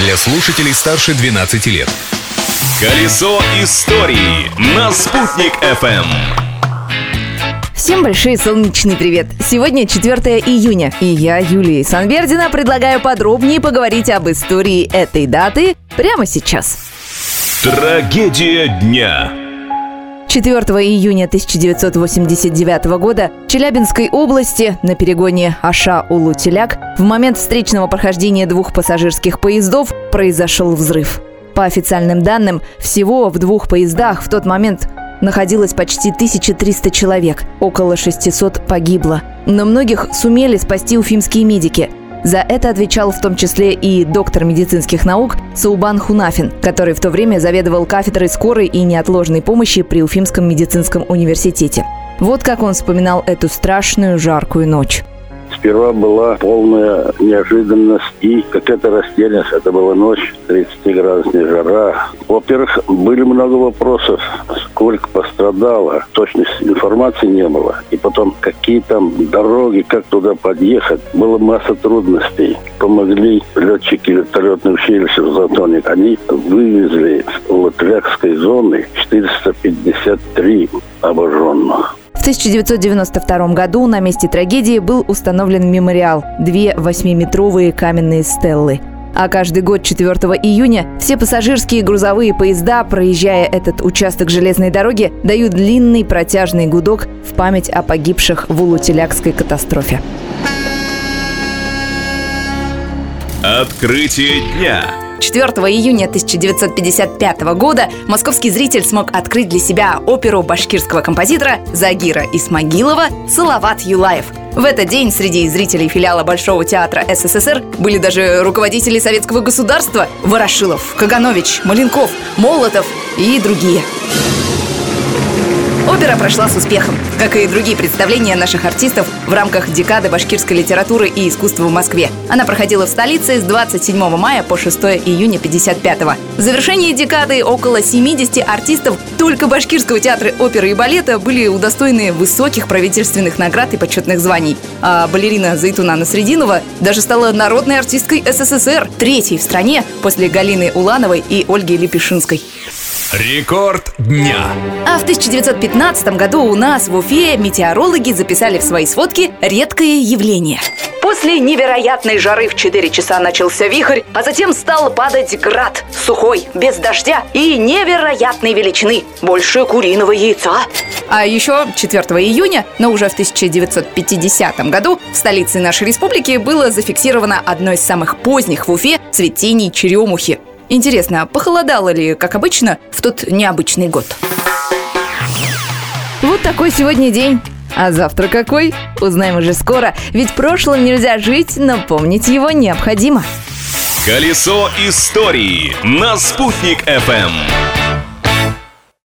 для слушателей старше 12 лет. Колесо истории на «Спутник FM. Всем большой солнечный привет! Сегодня 4 июня, и я, Юлия Санбердина, предлагаю подробнее поговорить об истории этой даты прямо сейчас. Трагедия дня. 4 июня 1989 года в Челябинской области на перегоне Аша-Улу-Теляк в момент встречного прохождения двух пассажирских поездов произошел взрыв. По официальным данным, всего в двух поездах в тот момент находилось почти 1300 человек, около 600 погибло. Но многих сумели спасти уфимские медики. За это отвечал в том числе и доктор медицинских наук Саубан Хунафин, который в то время заведовал кафедрой скорой и неотложной помощи при Уфимском медицинском университете. Вот как он вспоминал эту страшную жаркую ночь. Сперва была полная неожиданность и какая-то растерянность. Это была ночь, 30-градусная жара. Во-первых, были много вопросов, сколько пострадало. Точности информации не было. И потом, какие там дороги, как туда подъехать. Было масса трудностей. Помогли летчики вертолетного училища в Затоне. Они вывезли с Латвякской зоны 453 обожженных. В 1992 году на месте трагедии был установлен мемориал – две восьмиметровые каменные стеллы. А каждый год 4 июня все пассажирские и грузовые поезда, проезжая этот участок железной дороги, дают длинный протяжный гудок в память о погибших в Улутелякской катастрофе. Открытие дня. 4 июня 1955 года московский зритель смог открыть для себя оперу башкирского композитора Загира Исмагилова «Салават Юлаев». В этот день среди зрителей филиала Большого театра СССР были даже руководители советского государства Ворошилов, Каганович, Маленков, Молотов и другие. Опера прошла с успехом, как и другие представления наших артистов в рамках декады башкирской литературы и искусства в Москве. Она проходила в столице с 27 мая по 6 июня 55-го. В завершении декады около 70 артистов только Башкирского театра оперы и балета были удостоены высоких правительственных наград и почетных званий. А балерина Зайтуна Насрединова даже стала народной артисткой СССР, третьей в стране после Галины Улановой и Ольги Лепешинской. Рекорд дня. А в 1915 году у нас в Уфе метеорологи записали в свои сводки редкое явление. После невероятной жары в 4 часа начался вихрь, а затем стал падать град, сухой, без дождя и невероятной величины, больше куриного яйца. А еще 4 июня, но уже в 1950 году, в столице нашей республики было зафиксировано одно из самых поздних в Уфе цветений черемухи. Интересно, похолодало ли, как обычно, в тот необычный год? Вот такой сегодня день. А завтра какой? Узнаем уже скоро, ведь прошлым нельзя жить, но помнить его необходимо. Колесо истории на «Спутник FM.